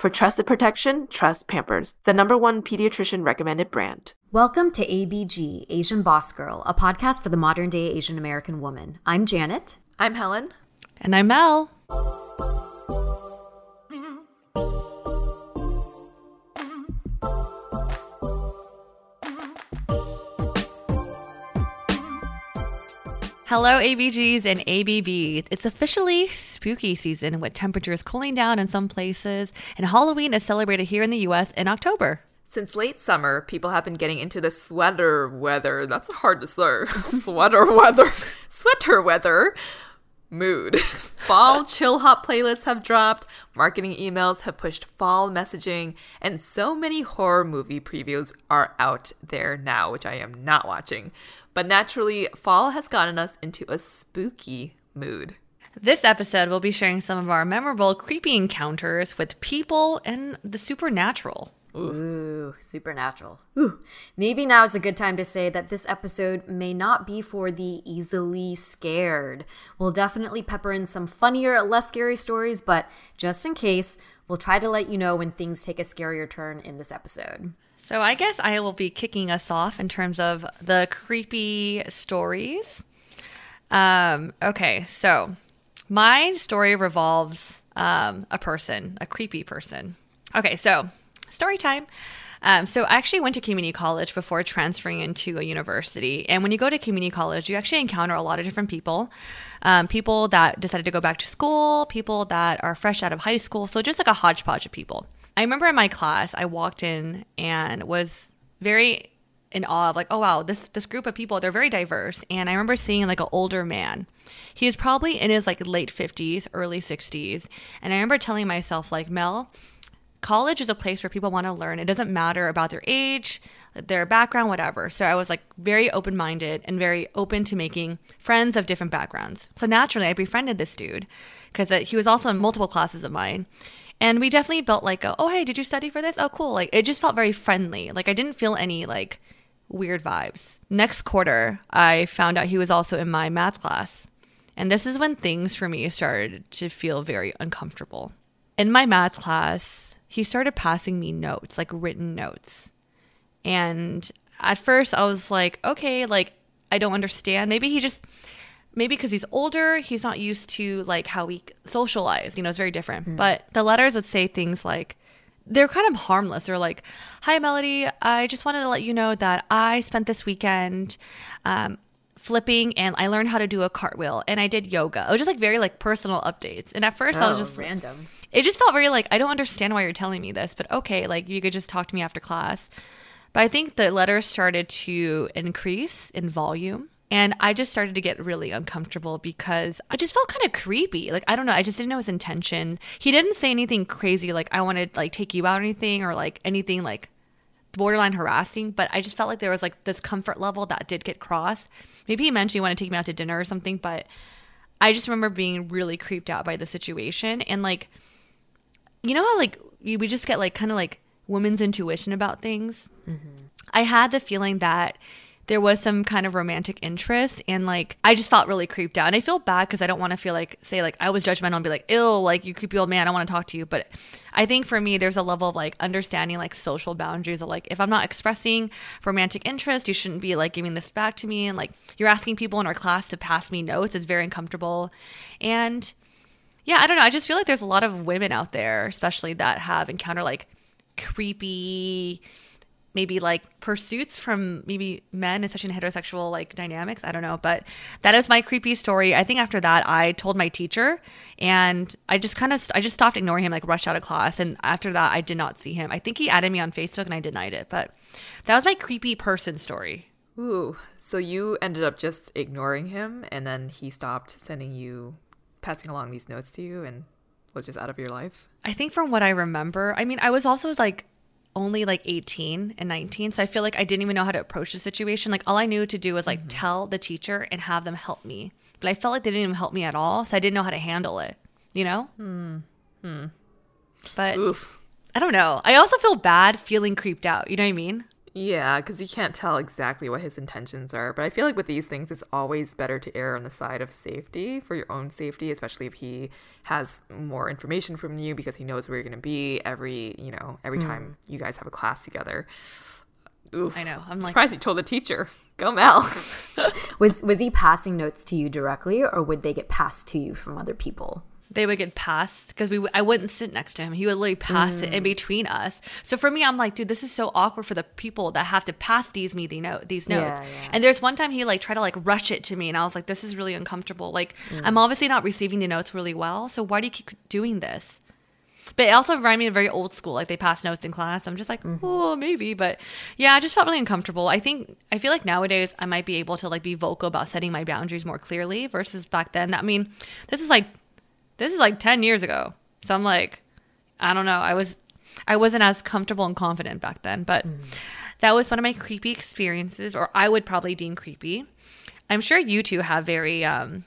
For trusted protection, trust Pampers, the number one pediatrician recommended brand. Welcome to ABG, Asian Boss Girl, a podcast for the modern day Asian American woman. I'm Janet. I'm Helen. And I'm Mel. Hello, ABGs and ABBs. It's officially spooky season with temperatures cooling down in some places, and Halloween is celebrated here in the US in October. Since late summer, people have been getting into the sweater weather. That's hard to say. sweater weather. Sweater weather mood. fall chill hop playlists have dropped, marketing emails have pushed fall messaging, and so many horror movie previews are out there now, which I am not watching. But naturally, fall has gotten us into a spooky mood. This episode, we'll be sharing some of our memorable creepy encounters with people and the supernatural. Ooh. Ooh, supernatural. Ooh. Maybe now is a good time to say that this episode may not be for the easily scared. We'll definitely pepper in some funnier, less scary stories, but just in case, we'll try to let you know when things take a scarier turn in this episode. So I guess I will be kicking us off in terms of the creepy stories. Um, okay, so my story revolves um, a person, a creepy person. Okay, so story time. Um, so I actually went to community college before transferring into a university. And when you go to community college, you actually encounter a lot of different people. Um, people that decided to go back to school, people that are fresh out of high school. So just like a hodgepodge of people. I remember in my class, I walked in and was very in awe of like, oh wow, this this group of people, they're very diverse. And I remember seeing like an older man. He was probably in his like late 50s, early 60s. And I remember telling myself, like, Mel, college is a place where people want to learn. It doesn't matter about their age, their background, whatever. So I was like very open minded and very open to making friends of different backgrounds. So naturally, I befriended this dude because he was also in multiple classes of mine. And we definitely built like, a, oh, hey, did you study for this? Oh, cool. Like, it just felt very friendly. Like, I didn't feel any like weird vibes. Next quarter, I found out he was also in my math class. And this is when things for me started to feel very uncomfortable. In my math class, he started passing me notes, like written notes. And at first I was like, okay, like I don't understand. Maybe he just maybe because he's older, he's not used to like how we socialize, you know, it's very different. Mm. But the letters would say things like they're kind of harmless. They're like, "Hi, Melody. I just wanted to let you know that I spent this weekend um, flipping, and I learned how to do a cartwheel, and I did yoga." It was just like very like personal updates. And at first, oh, I was just random it just felt very like I don't understand why you're telling me this, but okay, like you could just talk to me after class. But I think the letters started to increase in volume. And I just started to get really uncomfortable because I just felt kind of creepy. Like I don't know, I just didn't know his intention. He didn't say anything crazy like I want to like take you out or anything or like anything like borderline harassing, but I just felt like there was like this comfort level that did get crossed. Maybe he mentioned he wanted to take me out to dinner or something, but I just remember being really creeped out by the situation and like you know how like we just get like kind of like women's intuition about things. Mm-hmm. I had the feeling that there was some kind of romantic interest and like I just felt really creeped out. And I feel bad because I don't want to feel like say like I was judgmental and be like, ill, like you creepy old man, I want to talk to you. But I think for me there's a level of like understanding like social boundaries of like if I'm not expressing romantic interest, you shouldn't be like giving this back to me. And like you're asking people in our class to pass me notes. It's very uncomfortable. And yeah, I don't know. I just feel like there's a lot of women out there, especially that have encountered like creepy maybe like pursuits from maybe men, especially in heterosexual like dynamics. I don't know, but that is my creepy story. I think after that, I told my teacher, and I just kind of I just stopped ignoring him, like rushed out of class. And after that, I did not see him. I think he added me on Facebook, and I denied it. But that was my creepy person story. Ooh, so you ended up just ignoring him, and then he stopped sending you, passing along these notes to you, and was just out of your life. I think from what I remember, I mean, I was also like only like 18 and 19 so i feel like i didn't even know how to approach the situation like all i knew to do was like mm-hmm. tell the teacher and have them help me but i felt like they didn't even help me at all so i didn't know how to handle it you know hmm. hmm. but Oof. i don't know i also feel bad feeling creeped out you know what i mean yeah, because you can't tell exactly what his intentions are. But I feel like with these things, it's always better to err on the side of safety for your own safety, especially if he has more information from you because he knows where you're going to be every, you know, every mm. time you guys have a class together. Oof. I know. I'm like, surprised you told the teacher. Go Mel. was was he passing notes to you directly, or would they get passed to you from other people? They would get passed because we I wouldn't sit next to him. He would literally pass mm. it in mm. between us. So for me, I'm like, dude, this is so awkward for the people that have to pass these me the note these notes. Yeah, yeah. And there's one time he like tried to like rush it to me, and I was like, this is really uncomfortable. Like mm. I'm obviously not receiving the notes really well. So why do you keep doing this? But it also reminded me of very old school, like they pass notes in class. I'm just like, mm-hmm. oh, maybe. But yeah, I just felt really uncomfortable. I think I feel like nowadays I might be able to like be vocal about setting my boundaries more clearly versus back then. I mean, this is like this is like 10 years ago. So I'm like, I don't know. I was I wasn't as comfortable and confident back then, but mm. that was one of my creepy experiences or I would probably deem creepy. I'm sure you two have very um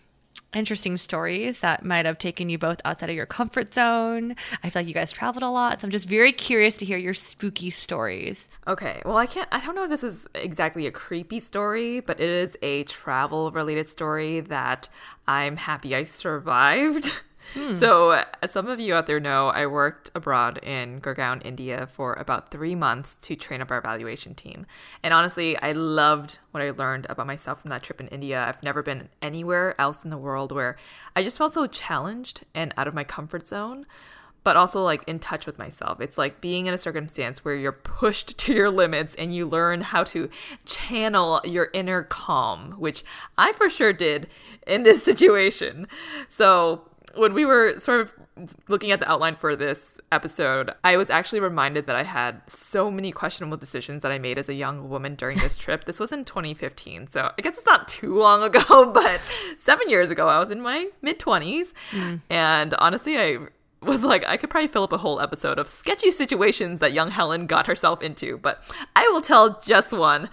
interesting stories that might have taken you both outside of your comfort zone. I feel like you guys traveled a lot, so I'm just very curious to hear your spooky stories. Okay, well, I can't, I don't know if this is exactly a creepy story, but it is a travel related story that I'm happy I survived. Hmm. So, as some of you out there know, I worked abroad in Gurgaon, India for about three months to train up our evaluation team. And honestly, I loved what I learned about myself from that trip in India. I've never been anywhere else in the world where I just felt so challenged and out of my comfort zone but also like in touch with myself. It's like being in a circumstance where you're pushed to your limits and you learn how to channel your inner calm, which I for sure did in this situation. So, when we were sort of looking at the outline for this episode, I was actually reminded that I had so many questionable decisions that I made as a young woman during this trip. This was in 2015, so I guess it's not too long ago, but seven years ago, I was in my mid 20s. Mm. And honestly, I was like, I could probably fill up a whole episode of sketchy situations that young Helen got herself into, but I will tell just one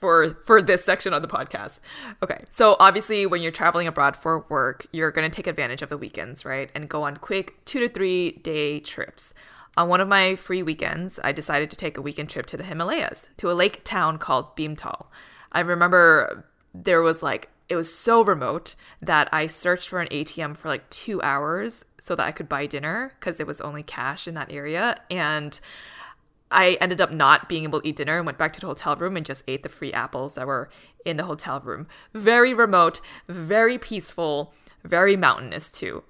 for for this section of the podcast. Okay. So obviously when you're traveling abroad for work, you're going to take advantage of the weekends, right? And go on quick 2 to 3 day trips. On one of my free weekends, I decided to take a weekend trip to the Himalayas, to a lake town called Bhimtal. I remember there was like it was so remote that I searched for an ATM for like 2 hours so that I could buy dinner because it was only cash in that area and I ended up not being able to eat dinner and went back to the hotel room and just ate the free apples that were in the hotel room. Very remote, very peaceful, very mountainous too.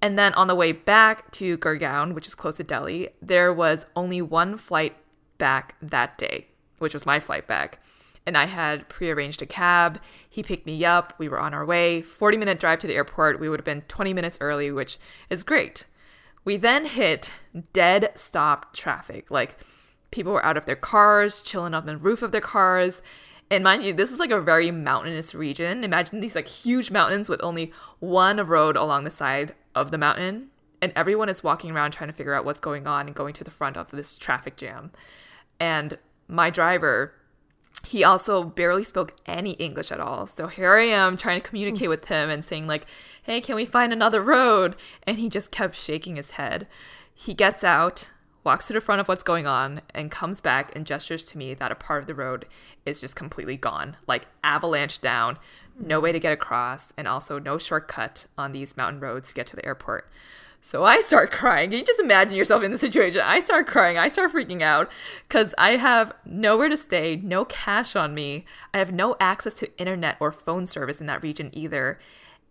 And then on the way back to Gurgaon, which is close to Delhi, there was only one flight back that day, which was my flight back. And I had prearranged a cab. He picked me up. We were on our way. 40 minute drive to the airport. We would have been 20 minutes early, which is great. We then hit dead stop traffic. Like people were out of their cars, chilling on the roof of their cars. And mind you, this is like a very mountainous region. Imagine these like huge mountains with only one road along the side of the mountain. And everyone is walking around trying to figure out what's going on and going to the front of this traffic jam. And my driver, he also barely spoke any English at all. So here I am trying to communicate with him and saying, like, hey, can we find another road? And he just kept shaking his head. He gets out, walks to the front of what's going on, and comes back and gestures to me that a part of the road is just completely gone, like avalanche down, no way to get across, and also no shortcut on these mountain roads to get to the airport. So I start crying. Can you just imagine yourself in the situation? I start crying. I start freaking out because I have nowhere to stay, no cash on me. I have no access to internet or phone service in that region either.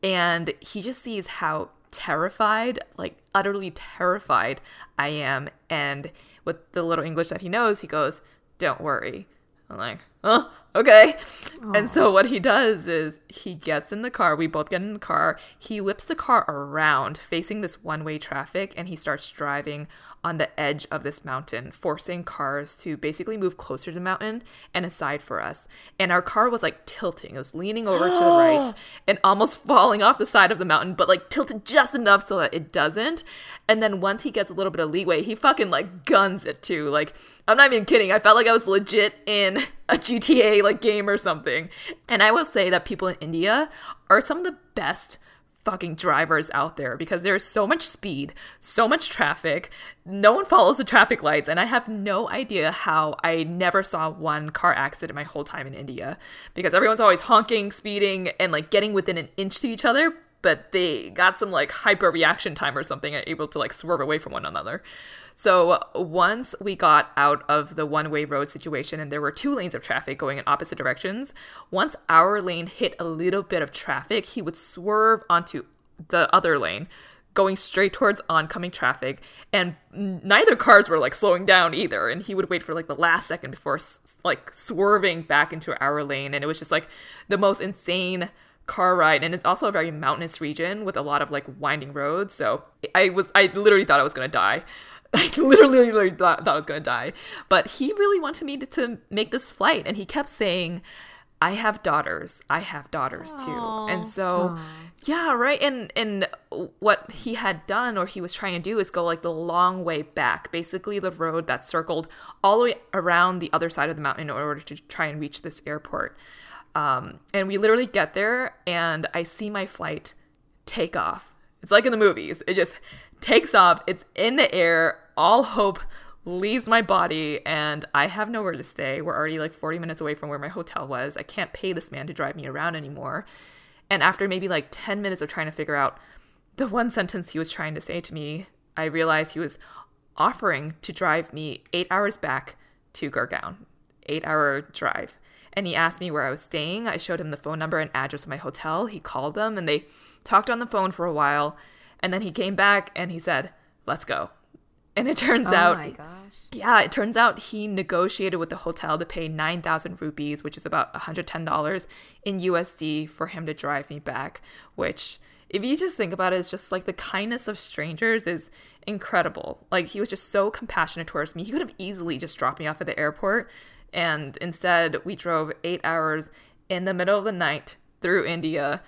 And he just sees how terrified, like utterly terrified I am. And with the little English that he knows, he goes, don't worry. I'm like, oh, okay. And oh. so what he does is he gets in the car. We both get in the car. He whips the car around facing this one way traffic and he starts driving on the edge of this mountain, forcing cars to basically move closer to the mountain and aside for us. And our car was like tilting. It was leaning over to the right and almost falling off the side of the mountain, but like tilted just enough so that it doesn't. And then once he gets a little bit of leeway, he fucking like guns it too. Like, I'm not even kidding. I felt like I was legit in a GTA like game or something. And I will say that people in India are some of the best fucking drivers out there because there's so much speed, so much traffic. No one follows the traffic lights, and I have no idea how I never saw one car accident my whole time in India because everyone's always honking, speeding, and like getting within an inch to each other. But they got some like hyper reaction time or something and able to like swerve away from one another. So once we got out of the one way road situation and there were two lanes of traffic going in opposite directions, once our lane hit a little bit of traffic, he would swerve onto the other lane. Going straight towards oncoming traffic, and neither cars were like slowing down either. And he would wait for like the last second before like swerving back into our lane, and it was just like the most insane car ride and it's also a very mountainous region with a lot of like winding roads so i was i literally thought i was gonna die I literally, literally thought, thought I was gonna die. But he really wanted me to, to make this flight, and he kept saying, "I have daughters. I have daughters too." And so, yeah, right. And and what he had done, or he was trying to do, is go like the long way back, basically the road that circled all the way around the other side of the mountain in order to try and reach this airport. Um, and we literally get there, and I see my flight take off. It's like in the movies. It just takes off. It's in the air. All hope leaves my body, and I have nowhere to stay. We're already like 40 minutes away from where my hotel was. I can't pay this man to drive me around anymore. And after maybe like 10 minutes of trying to figure out the one sentence he was trying to say to me, I realized he was offering to drive me eight hours back to Gurgaon, eight hour drive. And he asked me where I was staying. I showed him the phone number and address of my hotel. He called them and they talked on the phone for a while. And then he came back and he said, Let's go. And it turns Oh out my gosh. yeah, it turns out he negotiated with the hotel to pay 9,000 rupees, which is about $110 in USD for him to drive me back, which if you just think about it's just like the kindness of strangers is incredible. Like he was just so compassionate towards me. He could have easily just dropped me off at the airport and instead we drove 8 hours in the middle of the night through India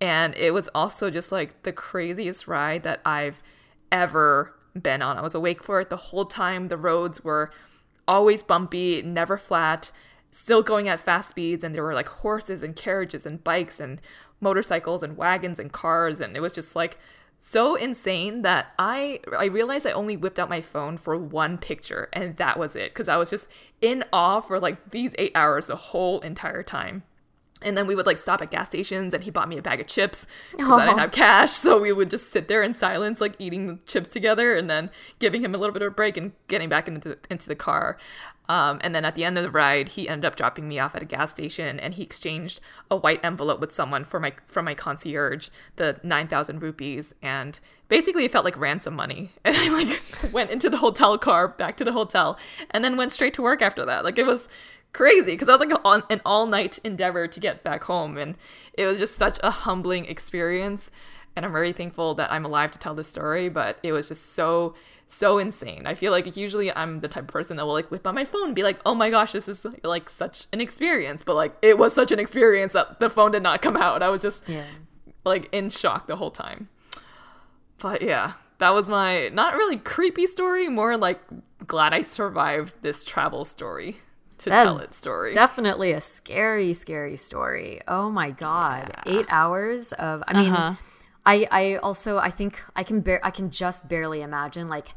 and it was also just like the craziest ride that I've ever been on. I was awake for it the whole time. The roads were always bumpy, never flat, still going at fast speeds, and there were like horses and carriages and bikes and motorcycles and wagons and cars, and it was just like so insane that I I realized I only whipped out my phone for one picture, and that was it because I was just in awe for like these eight hours the whole entire time. And then we would like stop at gas stations and he bought me a bag of chips because I didn't have cash. So we would just sit there in silence, like eating the chips together and then giving him a little bit of a break and getting back into the, into the car. Um, and then at the end of the ride, he ended up dropping me off at a gas station and he exchanged a white envelope with someone for my from my concierge, the 9,000 rupees. And basically it felt like ransom money. And I like went into the hotel car, back to the hotel, and then went straight to work after that. Like it was crazy because I was like on an all night endeavor to get back home, and it was just such a humbling experience. And I'm very thankful that I'm alive to tell this story, but it was just so so insane. I feel like usually I'm the type of person that will like whip on my phone and be like, "Oh my gosh, this is like such an experience." But like it was such an experience that the phone did not come out. I was just Yeah. like in shock the whole time. But yeah, that was my not really creepy story, more like glad I survived this travel story to That tell its story. Definitely a scary, scary story. Oh my god, eight hours of. I mean, Uh-huh. I I also I think I can bear I can just barely imagine like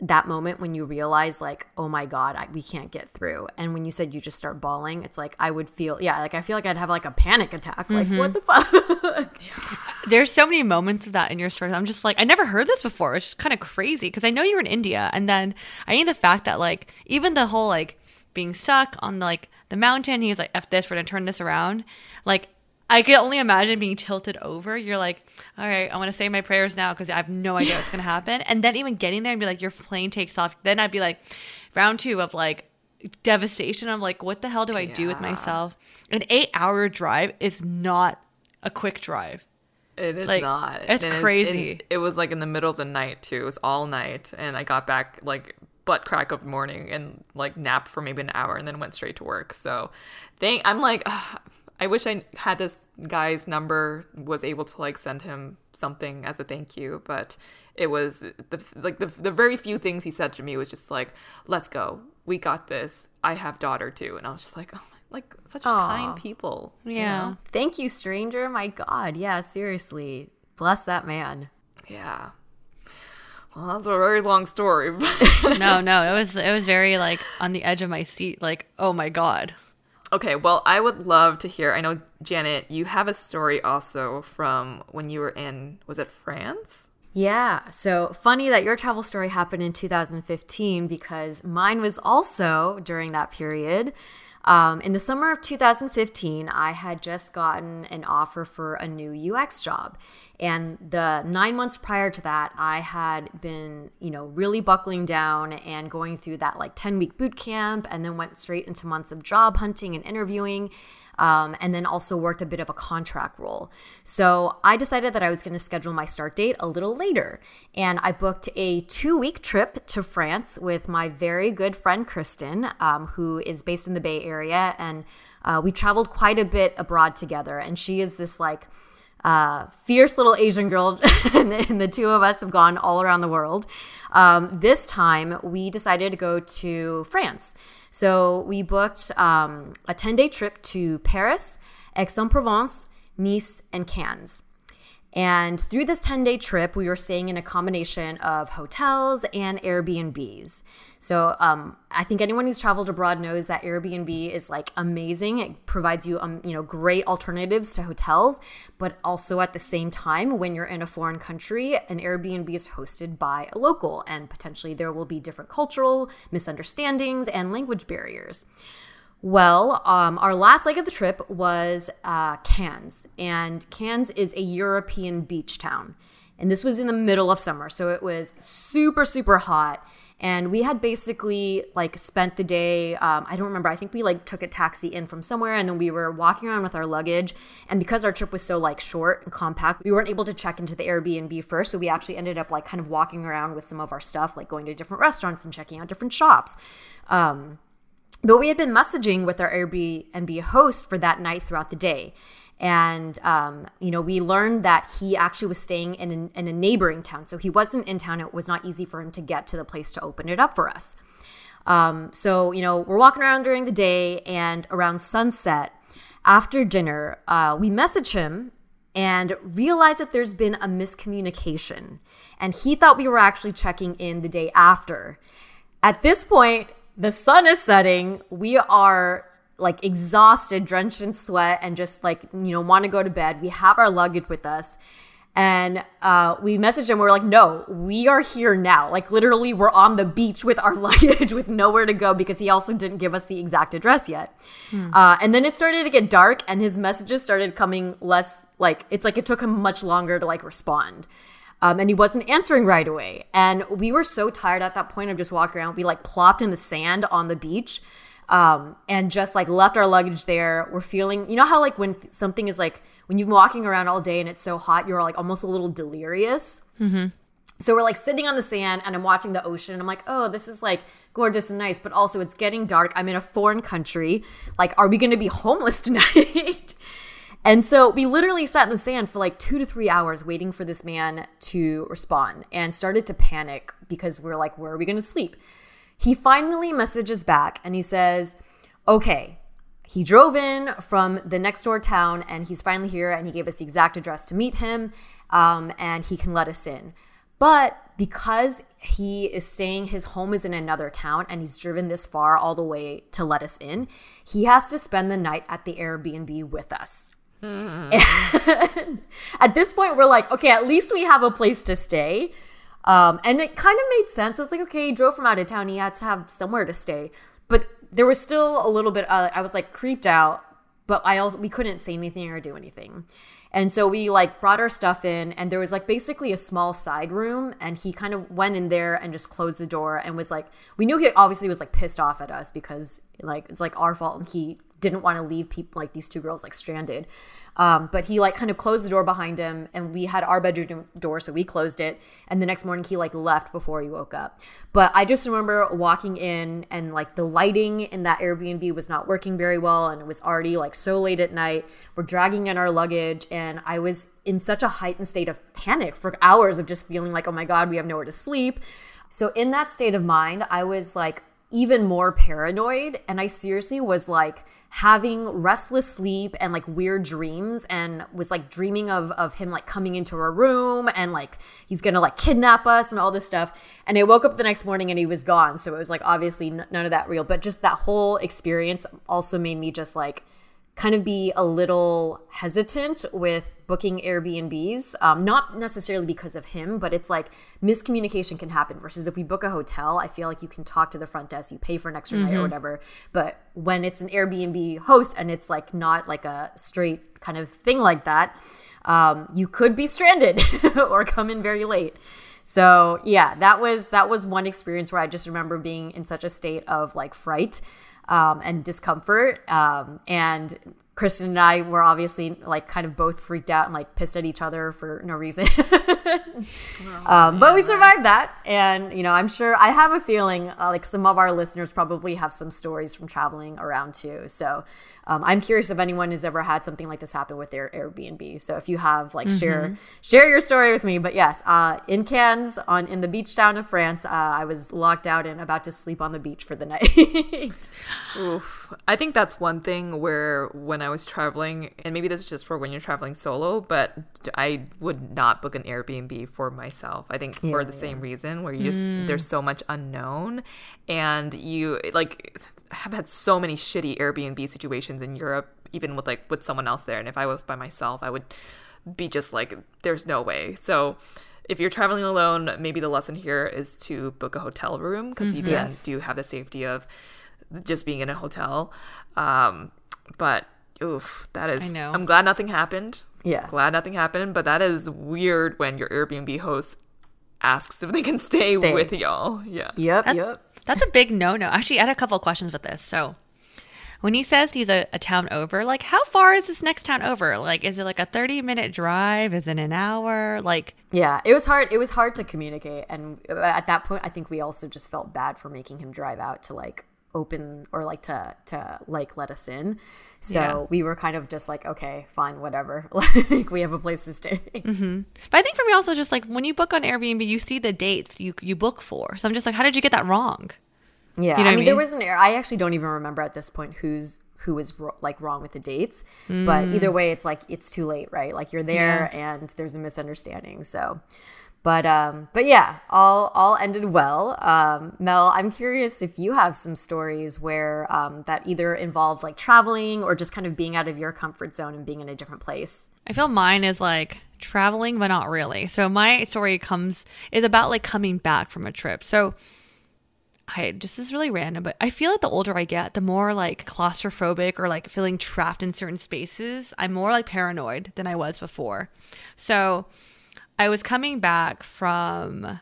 that moment when you realize like oh my god I, we can't get through and when you said you just start bawling it's like I would feel yeah like I feel like I'd have like a panic attack like what the fuck There's so many moments of that in your story. I'm just like, I never heard this before. It's just kind of crazy because I know you were in India, and then I need the fact that like even the whole like being stuck on like the mountain. He was like, "F this, we're gonna turn this around." Like I can only imagine being tilted over. You're like, "All right, I want to say my prayers now because I have no idea what's gonna happen." And then even getting there and be like, your plane takes off. Then I'd be like, round two of like devastation of like, what the hell do I do with myself? An eight hour drive is not a quick drive. It is Like, not. it's crazy. it was like in the middle of the night too. It was all night, and I got back like butt crack of morning and like nap for maybe an hour, and then went straight to work. So, thing I'm like, ugh, I wish I had this guy's number, was able to like send him something as a thank you, but it was the like the the very few things he said to me was just like, "Let's go, we got this. I have daughter too," and I was just like, oh. Like such Aw. kind people, you Yeah. know? Thank you, stranger. My God. Yeah, seriously. Bless that man. Yeah. Well, that's a very long story. but- No, no, it was it was very like on the edge of my seat, like, oh my god. okay, well, I would love to hear. I know, Janet, you have a story also from when you were in, was it France? Yeah. So funny that your travel story happened in 2015 because mine was also during that period. Um, in the summer of 2015, I had just gotten an offer for a new UX job. And the nine months prior to that, I had been, you know, really buckling down and going through that like 10 week boot camp and then went straight into months of job hunting and interviewing um, and then also worked a bit of a contract role. So I decided that I was going to schedule my start date a little later. And I booked a two week trip to France with my very good friend Kristen, um, who is based in the Bay Area. And uh, we traveled quite a bit abroad together. And she is this like, uh, fierce little Asian girl, and, the, and the two of us have gone all around the world. Um, this time, we decided to go to France. So we booked um, a 10 day trip to Paris, Aix en Provence, Nice, and Cannes. And through this 10 day trip, we were staying in a combination of hotels and Airbnbs. So um, I think anyone who's traveled abroad knows that Airbnb is like amazing. It provides you, um, you know, great alternatives to hotels, but also at the same time, when you're in a foreign country, an Airbnb is hosted by a local, and potentially there will be different cultural misunderstandings and language barriers. Well, um, our last leg of the trip was uh, Cannes, and Cannes is a European beach town. And this was in the middle of summer, so it was super, super hot. And we had basically like spent the day. Um, I don't remember. I think we like took a taxi in from somewhere, and then we were walking around with our luggage. And because our trip was so like short and compact, we weren't able to check into the Airbnb first. So we actually ended up like kind of walking around with some of our stuff, like going to different restaurants and checking out different shops. Um, but we had been messaging with our Airbnb host for that night throughout the day. And, um, you know, we learned that he actually was staying in, a, in a neighboring town. So he wasn't in town. It was not easy for him to get to the place to open it up for us. Um, so, you know, we're walking around during the day and around sunset after dinner, uh, we message him and realize that there's been a miscommunication. And he thought we were actually checking in the day after. At this point, the sun is setting. We are like exhausted, drenched in sweat, and just like, you know, want to go to bed. We have our luggage with us. And uh, we messaged him. We're like, no, we are here now. Like, literally, we're on the beach with our luggage with nowhere to go because he also didn't give us the exact address yet. Uh, and then it started to get dark, and his messages started coming less like it's like it took him much longer to like respond. Um, and he wasn't answering right away. And we were so tired at that point of just walking around. We like plopped in the sand on the beach um, and just like left our luggage there. We're feeling, you know, how like when something is like, when you've been walking around all day and it's so hot, you're like almost a little delirious. So we're like sitting on the sand and I'm watching the ocean and I'm like, oh, this is like gorgeous and nice, but also it's getting dark. I'm in a foreign country. Like, are we going to be homeless tonight? And so we literally sat in the sand for like two to three hours waiting for this man to respond and started to panic because we're like, where are we going to sleep? He finally messages back and he says, okay, he drove in from the next door town and he's finally here and he gave us the exact address to meet him um, and he can let us in. But because he is staying, his home is in another town and he's driven this far all the way to let us in, he has to spend the night at the Airbnb with us. And at this point, we're like, okay, at least we have a place to stay. Um, and it kind of made sense. It's like, okay, he drove from out of town. He had to have somewhere to stay. But there was still a little bit, uh, I was like creeped out, but I also, we couldn't say anything or do anything. And so we like brought our stuff in, and there was like basically a small side room, and he kind of went in there and just closed the door and was like, we knew he obviously was like pissed off at us because like it's like our fault, and he didn't want to leave people like these two girls like stranded. Um, but he like kind of closed the door behind him, and we had our bedroom door, so we closed it. And the next morning, he like left before he woke up. But I just remember walking in, and like the lighting in that Airbnb was not working very well, and it was already like so late at night. We're dragging in our luggage, and I was in such a heightened state of panic for hours of just feeling like, oh my god, we have nowhere to sleep. So in that state of mind, I was like even more paranoid, and I seriously was like having restless sleep and like weird dreams and was like dreaming of of him like coming into our room and like he's gonna like kidnap us and all this stuff. And i woke up the next morning and he was gone. So it was like obviously n- none of that real. But just that whole experience also made me just like kind of be a little hesitant with booking Airbnbs. Um, not necessarily because of him, but it's like miscommunication can happen. Versus if we book a hotel, I feel like you can talk to the front desk, you pay for an extra night or whatever. But when it's an Airbnb host and it's like not like a straight kind of thing like that, um, you could be stranded or come in very late. So yeah, that was that was one experience where I just remember being in such a state of like fright um, and discomfort. Um, and Kristen and I were obviously like kind of both freaked out and like pissed at each other for no reason. um, but we survived that. And, you know, I'm sure I have a feeling uh, like some of our listeners probably have some stories from traveling around too. So um, I'm curious if anyone has ever had something like this happen with their Airbnb. So if you have, like, share share your story with me. But yes, uh, in Cannes, on in the beach town of France, uh, I was locked out and about to sleep on the beach for the night. Oof. I think that's one thing where when I was traveling, and maybe this is just for when you're traveling solo, but I would not book an Airbnb for myself. I think for Yeah, the same reason where you just there's so much unknown and you like have had so many shitty Airbnb situations in Europe, even with like with someone else there. And if I was by myself, I would be just like, there's no way. So if you're traveling alone, maybe the lesson here is to book a hotel room because you Yes. do have the safety of just being in a hotel. Um, but oof, that is. I know. I'm glad nothing happened. Yeah. Glad nothing happened, but that is weird when your Airbnb host asks if they can stay, Stay. with y'all. Yeah. yep, That's, yep. That's a big no no. Actually, I had a couple of questions with this. So, when he says he's a, a town over, like how far is this next town over? Like, is it like a 30 minute drive? Is it an hour? Like, Yeah, it was hard. It was hard to communicate, and uh, at that point, I think we also just felt bad for making him drive out to like open or like to to like let us in. So Yeah. we were kind of just like, okay, fine, whatever. Like we have a place to stay. Mm-hmm. but I think for me also just like when you book on Airbnb, you see the dates you you book for. So I'm just like, how did you get that wrong? Yeah, You know I I mean, there was an error. I actually don't even remember at this point who's who was ro- like wrong with the dates. But mm. either way, it's like it's too late, right? Like you're there and there's a misunderstanding. So, but um, but yeah, all all ended well. Um, Mel, I'm curious if you have some stories where um, that either involved like traveling or just kind of being out of your comfort zone and being in a different place. I feel mine is like traveling, but not really. So my story comes is about like coming back from a trip. So I just is really random, but I feel like the older I get, the more like claustrophobic or like feeling trapped in certain spaces. I'm more like paranoid than I was before. So I was coming back from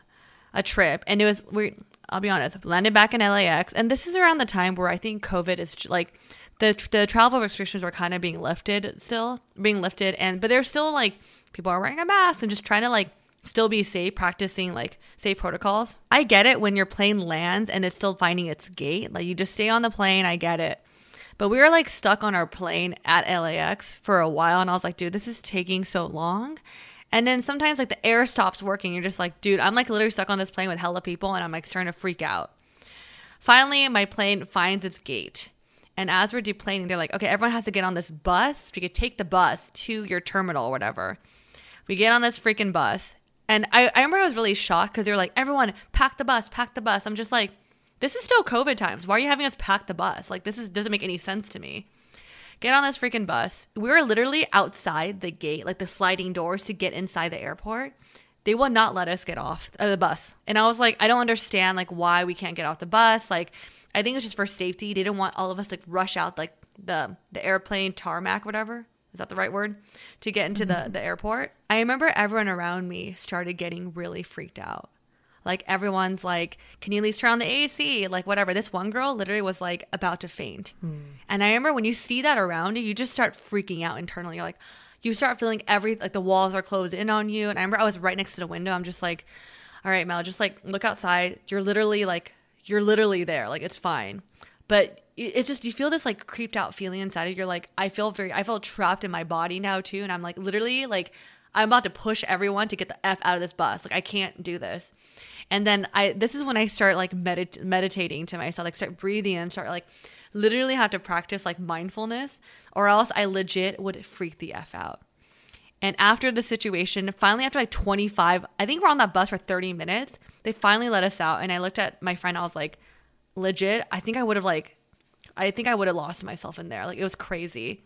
a trip and it was we I'll be honest, I've landed back in LAX and this is around the time where I think COVID is like the the travel restrictions were kind of being lifted still, being lifted and but there's still like people are wearing a mask and just trying to like still be safe, practicing like safe protocols. I get it when your plane lands and it's still finding its gate. Like you just stay on the plane, I get it. But we were like stuck on our plane at LAX for a while and I was like, dude, this is taking so long. And then sometimes like the air stops working. You're just like, dude, I'm like literally stuck on this plane with hella people and I'm like starting to freak out. Finally, my plane finds its gate. And as we're deplaning, they're like, okay, everyone has to get on this bus. We could take the bus to your terminal or whatever. We get on this freaking bus. And I, I remember I was really shocked because they were like, everyone, pack the bus, pack the bus. I'm just like, this is still COVID times. Why are you having us pack the bus? Like, this is, doesn't make any sense to me. Get on this freaking bus. We were literally outside the gate, like the sliding doors to get inside the airport. They will not let us get off uh, the bus. And I was like, I don't understand like why we can't get off the bus. Like, I think it's just for safety. They didn't want all of us to rush out like the the airplane tarmac, whatever. Is that the right word? To get into the, the airport. I remember everyone around me started getting really freaked out. Like everyone's like, can you at least turn on the AC? Like whatever. This one girl literally was like about to faint. Hmm. And I remember when you see that around you, you just start freaking out internally. You're like, you start feeling every like the walls are closed in on you. And I remember I was right next to the window. I'm just like, all right, Mel, just like look outside. You're literally like, you're literally there. Like it's fine. But it's just you feel this like creeped out feeling inside of you. You're like, I feel very, I feel trapped in my body now too. And I'm like, literally like, I'm about to push everyone to get the f out of this bus. Like I can't do this. And then I, this is when I start like medit- meditating to myself, like start breathing and start like literally have to practice like mindfulness, or else I legit would freak the f out. And after the situation, finally after like 25, I think we're on that bus for 30 minutes, they finally let us out. And I looked at my friend, I was like, legit, I think I would have like, I think I would have lost myself in there. Like it was crazy.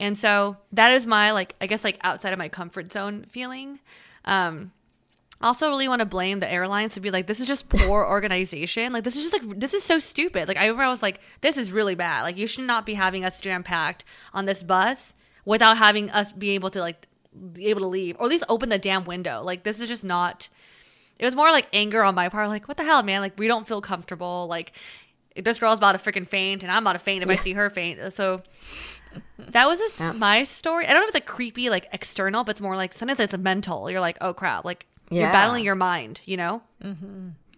And so that is my like, I guess like outside of my comfort zone feeling. Um, also really want to blame the airlines to be like this is just poor organization. Like this is just like this is so stupid. Like i remember i was like this is really bad. Like you should not be having us jam packed on this bus without having us be able to like be able to leave or at least open the damn window. Like this is just not it was more like anger on my part like what the hell man? Like we don't feel comfortable. Like this girl's about to freaking faint and i'm about to faint if i see her faint. So that was just my story. I don't know if it's like creepy like external but it's more like sometimes it's mental. You're like oh crap. Like you're battling your mind you know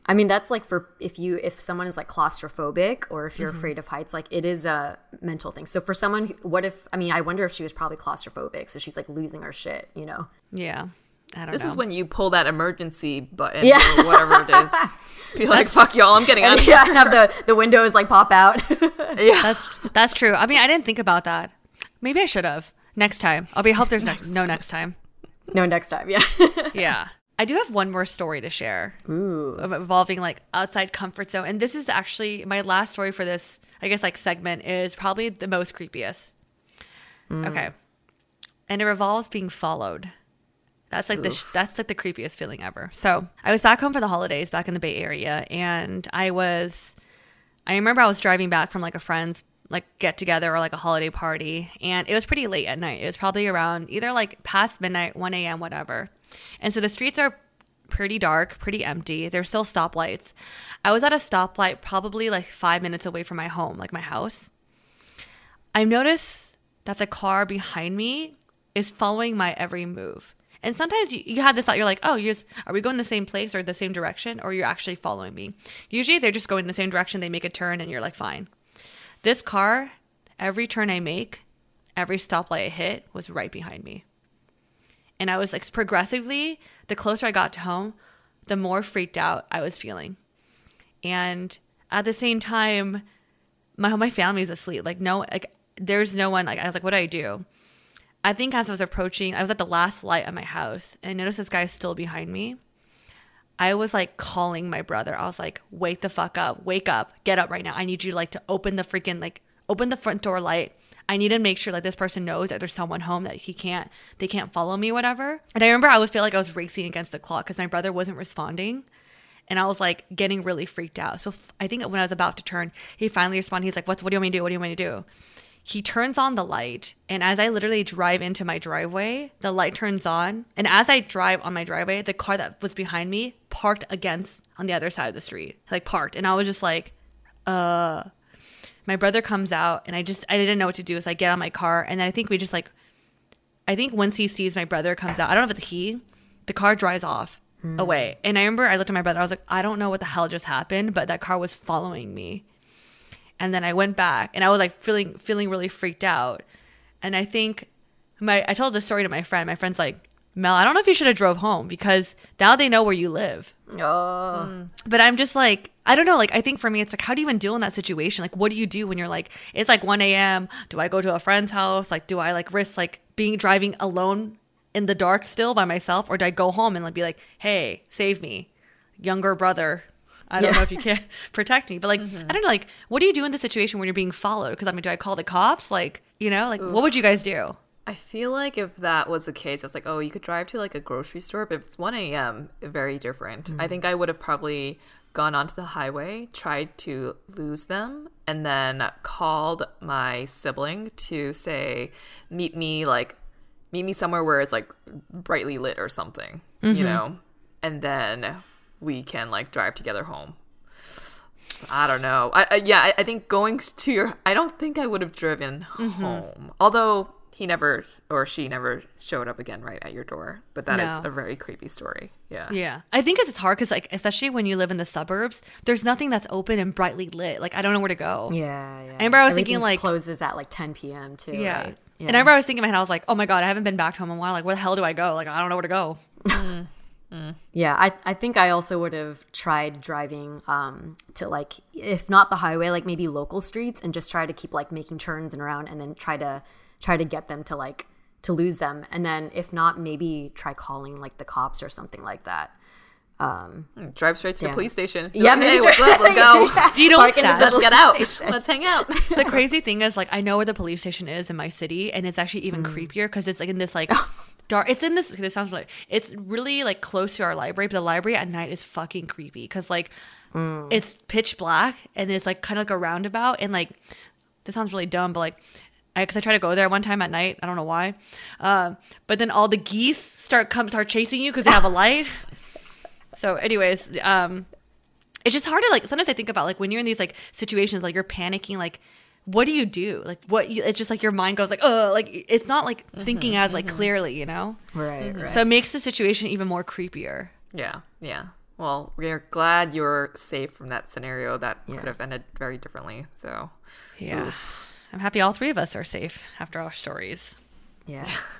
I mean, that's like for if you if someone is like claustrophobic or if you're Mm-hmm. afraid of heights, like it is a mental thing. So for someone, who- what if? I mean, I wonder if she was probably claustrophobic, so she's like losing her shit. You know? yeah i don't This know is when you pull that emergency button Yeah. or whatever it is. Be like, fuck y'all, I'm getting out of here. yeah, and have the the windows like pop out. Yeah. that's that's true i mean i didn't think about that maybe i should have next time i'll be hope there's next, no next time no, next time. Yeah. yeah i do have one more story to share Ooh. involving like outside comfort zone and this is actually my last story for this i guess like segment is probably the most creepiest. Mm. Okay. And it revolves being followed. That's like the that's like the creepiest feeling ever. So i was back home for the holidays back in the bay area and i was i remember i was driving back from like a friend's like get together or like a holiday party and it was pretty late at night it was probably around either like past midnight 1 a.m whatever and so the streets are pretty dark pretty empty there's still stoplights i was at a stoplight probably like five minutes away from my home like my house I notice that the car behind me is following my every move. And sometimes you, you have this thought, you're like, oh, you're just, are we going the same place or the same direction? Or you're actually following me. Usually they're just going the same direction, they make a turn, and you're like, fine. This car, every turn I make, every stoplight I hit was right behind me. And I was like, progressively, the closer I got to home, the more freaked out I was feeling. And at the same time, my my family's asleep. Like no, like there's no one. Like I was like, what do I do? I think as I was approaching, I was at the last light of my house, and I noticed this guy is still behind me. I was like calling my brother. I was like, wake the fuck up, wake up, get up right now. I need you like to open the freaking like open the front door light. I need to make sure like this person knows that there's someone home that he can't they can't follow me whatever. And I remember I would feel like I was racing against the clock because my brother wasn't responding and I was like getting really freaked out. So f- I think when I was about to turn, he finally responded. He's like, "What's what do you want me to do? What do you want me to do?" He turns on the light, and as I literally drive into my driveway, the light turns on, and as I drive on my driveway, the car that was behind me parked against on the other side of the street, like parked, and I was just like, "Uh." My brother comes out, and I just I didn't know what to do. So I get on my car, and then I think we just like I think once he sees my brother comes out, I don't know if it's he, the car drives off away. And I remember I looked at my brother, I was like, I don't know what the hell just happened, but that car was following me. And then I went back and I was like feeling feeling really freaked out. And I think my I told this story to my friend. My friend's like, Mel, I don't know if you should have drove home because now they know where you live. Oh. Hmm. But I'm just like, I don't know. Like, I think for me, it's like, how do you even deal in that situation? Like, what do you do when you're like, it's like 1 a.m. Do I go to a friend's house? Like, do I like risk like being driving alone in the dark still by myself? Or do I go home and like be like, hey, save me, younger brother? I don't Yeah. know if you can protect me, but like, mm-hmm. I don't know. Like, what do you do in the situation when you're being followed? Because I mean, do I call the cops? Like, you know, like, what would you guys do? I feel like if that was the case, I was like, oh, you could drive to like a grocery store, but if it's 1 a.m., very different. I mm. think I would have probably gone onto the highway, tried to lose them, and then called my sibling to say, meet me like meet me somewhere where it's like brightly lit or something, you mm-hmm. know, and then we can like drive together home. I don't know. I, I yeah, I, I think going to your. I don't think I would have driven mm-hmm. home. Although he never or she never showed up again right at your door. But that is No. a very creepy story. Yeah. Yeah, I think it's hard because, like, especially when you live in the suburbs, there's nothing that's open and brightly lit. Like, I don't know where to go. Yeah, yeah. remember I was thinking, like- closes at like 10 p.m. too. Yeah. right? And I remember I was thinking in my head, I was like, oh my God, I haven't been back home in a while. Like, where the hell do I go? Like, I don't know where to go. Mm. Yeah, I, I think I also would have tried driving um, to like, if not the highway, like maybe local streets and just try to keep like making turns and around and then try to try to get them to like to lose them. And then if not, maybe try calling like the cops or something like that. Drive straight to Yeah. the police station. Yeah, Yeah. Hey, maybe what's try- up? Let's go. Do you know Park what's into sad? the Let's get out. station. Let's hang out. the crazy thing is, like, I know where the police station is in my city, and it's actually even Mm. creepier because it's like in this like dark. It's in this. This sounds like it's really like close to our library, but the library at night is fucking creepy because like Mm. it's pitch black and it's like kind of like a roundabout, and like this sounds really dumb, but like. Because I, tried to go there one time at night, I don't know why, um, but then all the geese start come start chasing you because they have a light. so, anyways, um, it's just hard to like sometimes i think about like when you're in these like situations like you're panicking like what do you do? Like what you, it's just like your mind goes like oh like it's not like mm-hmm, thinking as like mm-hmm. clearly you know? Right, mm-hmm. right. so it makes the situation even more creepier. Yeah, yeah. Well, we're glad you're safe from that scenario that could have ended very differently. So, yeah. I'm happy all three of us are safe after our stories. Yeah.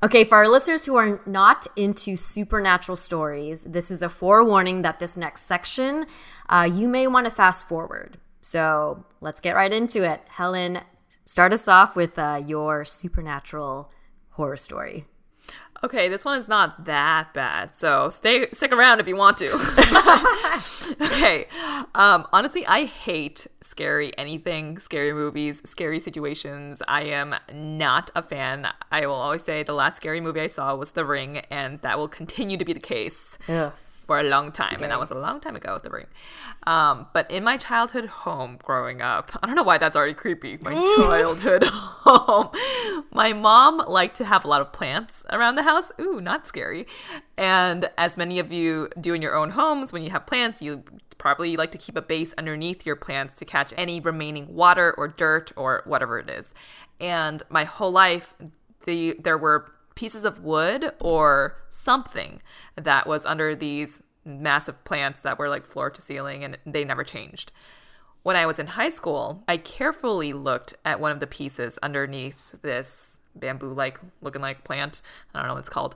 Okay, for our listeners who are not into supernatural stories, this is a forewarning that this next section, uh, you may want to fast forward. So let's get right into it. Helen, start us off with uh, your supernatural horror story. Okay, this one is not that bad. So, stay stick around if you want to. okay. Um, honestly, I hate scary anything, scary movies, scary situations. I am not a fan. I will always say the last scary movie I saw was The Ring, and that will continue to be the case. Ugh. For a long time, and that was a long time ago with the ring. Um, but in my childhood home growing up, I don't know why that's already creepy. My childhood home, my mom liked to have a lot of plants around the house. Ooh, not scary. And as many of you do in your own homes, when you have plants, you probably like to keep a base underneath your plants to catch any remaining water or dirt or whatever it is. And my whole life, the there were pieces of wood or something that was under these massive plants that were like floor to ceiling and they never changed. When I was in high school, I carefully looked at one of the pieces underneath this bamboo like looking like plant. I don't know what it's called.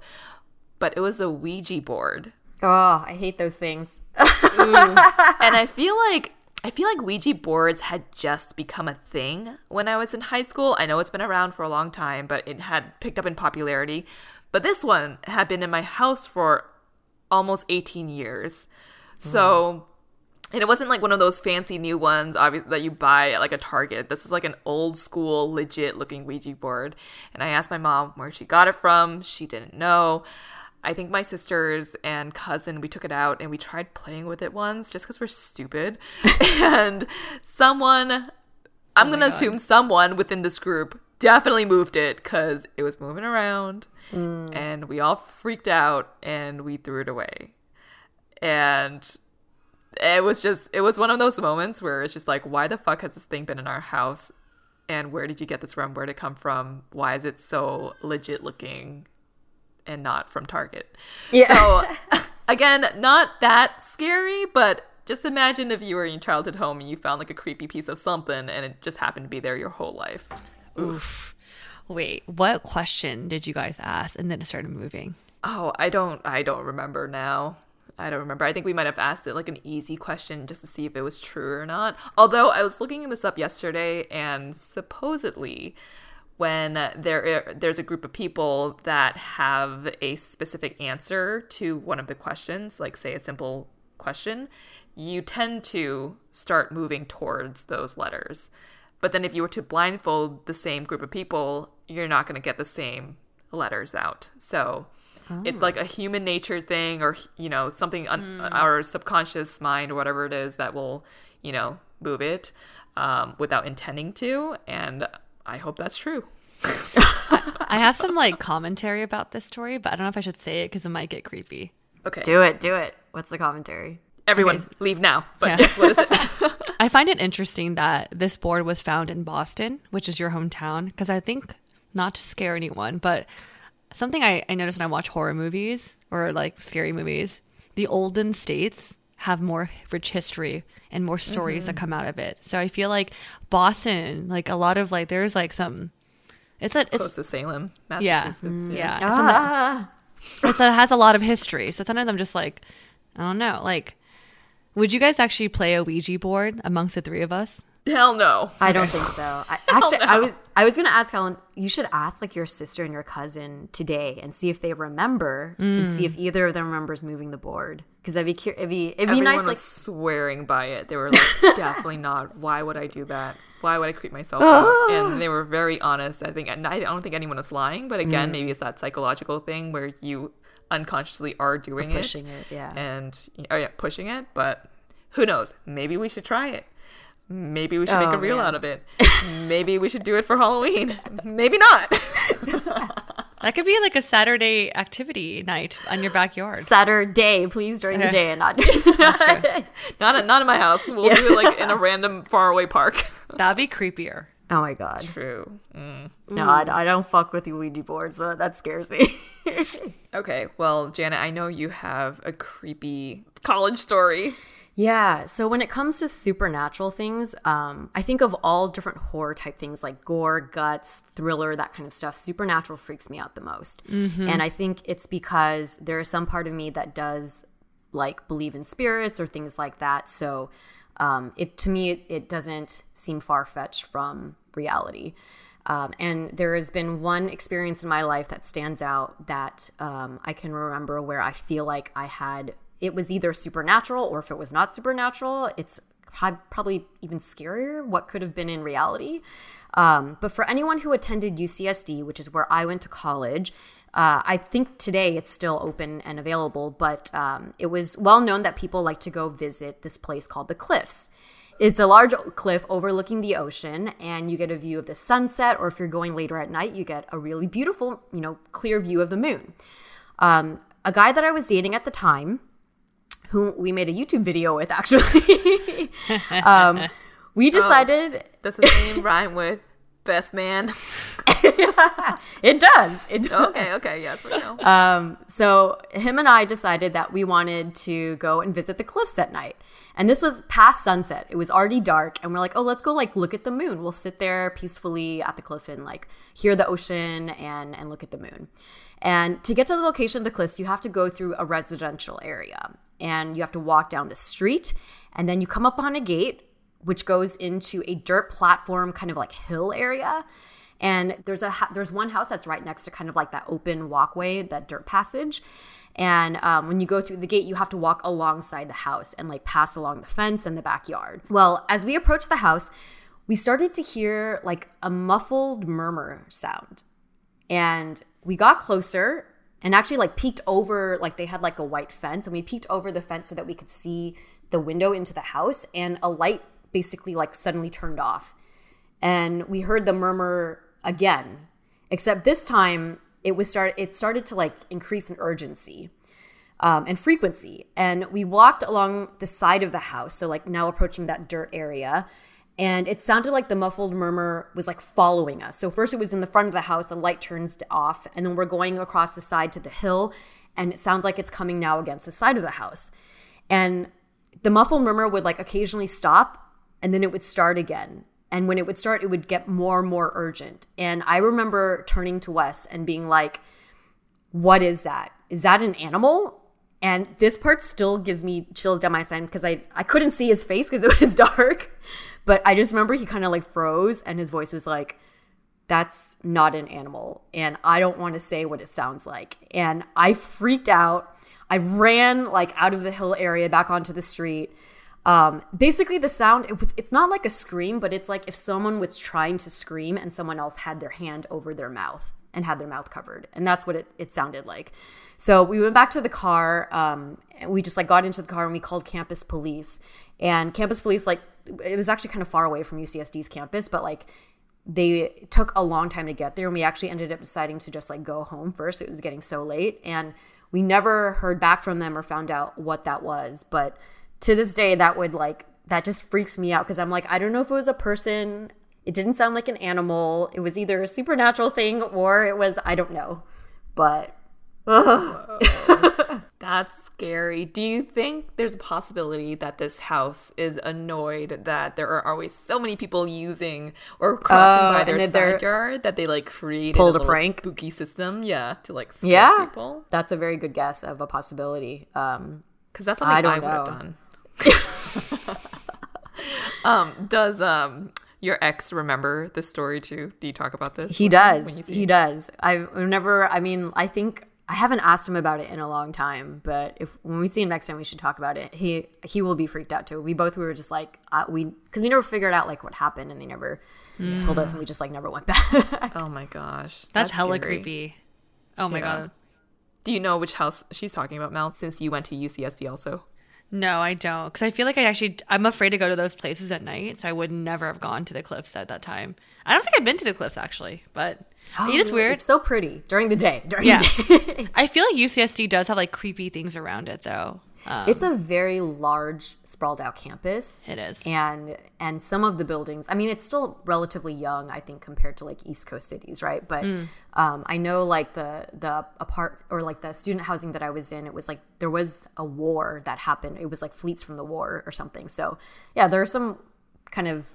But it was a Ouija board. Oh, I hate those things. and I feel like I feel like Ouija boards had just become a thing when I was in high school. I know it's been around for a long time, but it had picked up in popularity. But this one had been in my house for almost 18 years. Hmm. So and it wasn't like one of those fancy new ones obviously that you buy at like a Target. This is like an old school legit looking Ouija board. And I asked my mom where she got it from. She didn't know. I think my sisters and cousin, we took it out and we tried playing with it once just because we're stupid. and someone, I'm oh going to assume someone within this group definitely moved it because it was moving around mm. and we all freaked out and we threw it away. And it was just, it was one of those moments where it's just like, why the fuck has this thing been in our house? And where did you get this from? Where did it come from? Why is it so legit looking and not from Target? Yeah. So, again, not that scary, but just imagine if you were in your childhood home and you found like a creepy piece of something and it just happened to be there your whole life. Oof. Wait, what question did you guys ask? And then it started moving. Oh, I don't I don't remember now. I don't remember. I think we might have asked it like an easy question just to see if it was true or not. Although I was looking this up yesterday and supposedly when there there's a group of people that have a specific answer to one of the questions, like say a simple question, you tend to start moving towards those letters. But then if you were to blindfold the same group of people, you're not going to get the same letters out. So it's like a human nature thing or you know something un- our subconscious mind or whatever it is that will you know move it um, without intending to and i hope that's true I have some like commentary about this story, but I don't know if I should say it because it might get creepy. okay do it, do it. What's the commentary? Everyone leave now but Yeah. yes what is it I find it interesting that this board was found in Boston, which is your hometown, because I think, not to scare anyone, but something I, I notice when I watch horror movies or like scary movies, the olden states have more rich history and more stories that come out of it. So I feel like Boston, like a lot of like, there's like some, it's a, close it's, to salem yeah, massachusetts yeah. It's on the- Ah, it's, it has a lot of history. So sometimes I'm just like, I don't know. Like, would you guys actually play a Ouija board amongst the three of us? hell no I don't think so. I, actually, I was I was gonna ask Helen. You should ask like your sister and your cousin today and see if they remember and see if either of them remembers moving the board. Because I'd be cur- it'd be it'd be everyone nice was like swearing by it they were like definitely not why would i do that why would i creep myself out and they were very honest i think i don't think anyone was lying but again Mm. maybe it's that psychological thing where you unconsciously are doing it pushing it, yeah. and oh yeah pushing it but who knows maybe we should try it maybe we should make Oh, a reel man. out of it maybe we should do it for halloween maybe not That could be like a Saturday activity night on your backyard. Saturday, please during the day and not during the night. not at, not in my house we'll do it like in a random faraway park That'd be creepier. Oh my god. true mm. No, I, I don't fuck with the Ouija boards. So that scares me. Okay, well, Janet, I know you have a creepy college story. Yeah. So when it comes to supernatural things, um, I think of all different horror type things like gore, guts, thriller, that kind of stuff. Supernatural freaks me out the most. And I think it's because there is some part of me that does like believe in spirits or things like that. So um, it to me, it, it doesn't seem far fetched from reality. Um, and there has been one experience in my life that stands out that um, I can remember where I feel like I had it was either supernatural or if it was not supernatural, it's prob- probably even scarier what could have been in reality. Um, but for anyone who attended UCSD, which is where I went to college, uh, I think today it's still open and available, but um, it was well known that people like to go visit this place called the Cliffs. It's a large cliff overlooking the ocean, and you get a view of the sunset, or if you're going later at night, you get a really beautiful, you know, clear view of the moon. Um, a guy that I was dating at the time, who we made a YouTube video with actually, um, we decided Does his name rhyme with best man? it does. It does. Okay, okay, yes, we know. Um, so him and I decided that we wanted to go and visit the cliffs at night. And this was past sunset. It was already dark, and we're like, oh, let's go like look at the moon. We'll sit there peacefully at the cliff and like hear the ocean and and look at the moon. And to get to the location of the cliffs, you have to go through a residential area, and you have to walk down the street, and then you come up on a gate which goes into a dirt platform, kind of like hill area. And there's a there's one house that's right next to kind of like that open walkway, that dirt passage. And um, when you go through the gate, you have to walk alongside the house and like pass along the fence and the backyard. Well, as we approached the house, we started to hear like a muffled murmur sound. And we got closer and actually like peeked over like they had like a white fence and we peeked over the fence so that we could see the window into the house and a light basically like suddenly turned off. And we heard the murmur again except this time it was start it started to like increase in urgency um, and frequency. And we walked along the side of the house so like now approaching that dirt area and it sounded like the muffled murmur was like following us. So first it was in the front of the house the light turns off and then we're going across the side to the hill and it sounds like it's coming now against the side of the house. And the muffled murmur would like occasionally stop and then it would start again and when it would start, it would get more and more urgent. And I remember turning to Wes and being like, What is that? Is that an animal? And this part still gives me chills down my spine because I, I couldn't see his face because it was dark. But I just remember he kind of like froze and his voice was like, That's not an animal. And I don't want to say what it sounds like. And I freaked out. I ran like out of the hill area back onto the street. Um, basically, the sound it, was- it's not like a scream, but it's like if someone was trying to scream and someone else had their hand over their mouth and had their mouth covered, and that's what it, it sounded like. So we went back to the car. Um, we just like got into the car and we called campus police. And campus police like it was actually kind of far away from UCSD's campus, but like they took a long time to get there and we actually ended up deciding to just like go home first it was getting so late and we never heard back from them or found out what that was but to this day that would like that just freaks me out because i'm like i don't know if it was a person it didn't sound like an animal it was either a supernatural thing or it was i don't know but That's scary. Do you think there's a possibility that this house is annoyed that there are always so many people using or crossing Oh, by their that side yard that they like created Pulled a a prank? spooky system? Yeah, to like scare yeah people. that's a very good guess of a possibility um Because that's something I, I would have know. done. um, does um your ex remember this story too? Do you talk about this? He when- does. when you see He does. I've never. I mean, I think I haven't asked him about it in a long time. But if when we see him next time, we should talk about it. He he will be freaked out too. We both we were just like uh, we because we never figured out like what happened, and they never told us, and we just like never went back. Oh my gosh, That's, hella scary. creepy. Oh my Yeah. god. Do you know which house she's talking about, Mel? Since you went to UCSD also. No, I don't. Because I feel like I actually, I'm afraid to go to those places at night. So I would never have gone to the cliffs at that time. I don't think I've been to the cliffs actually, but oh, it is weird. It's so pretty during the day. During Yeah. the day. I feel like UCSD does have like creepy things around it though. Um, it's a very large, sprawled out campus. It is. and and some of the buildings. I mean, it's still relatively young, I think, compared to like East Coast cities, right? But Mm. um, I know like the the apart or like the student housing that I was in, it was like there was a war that happened. It was like fleets from the war or something. So yeah, there's some kind of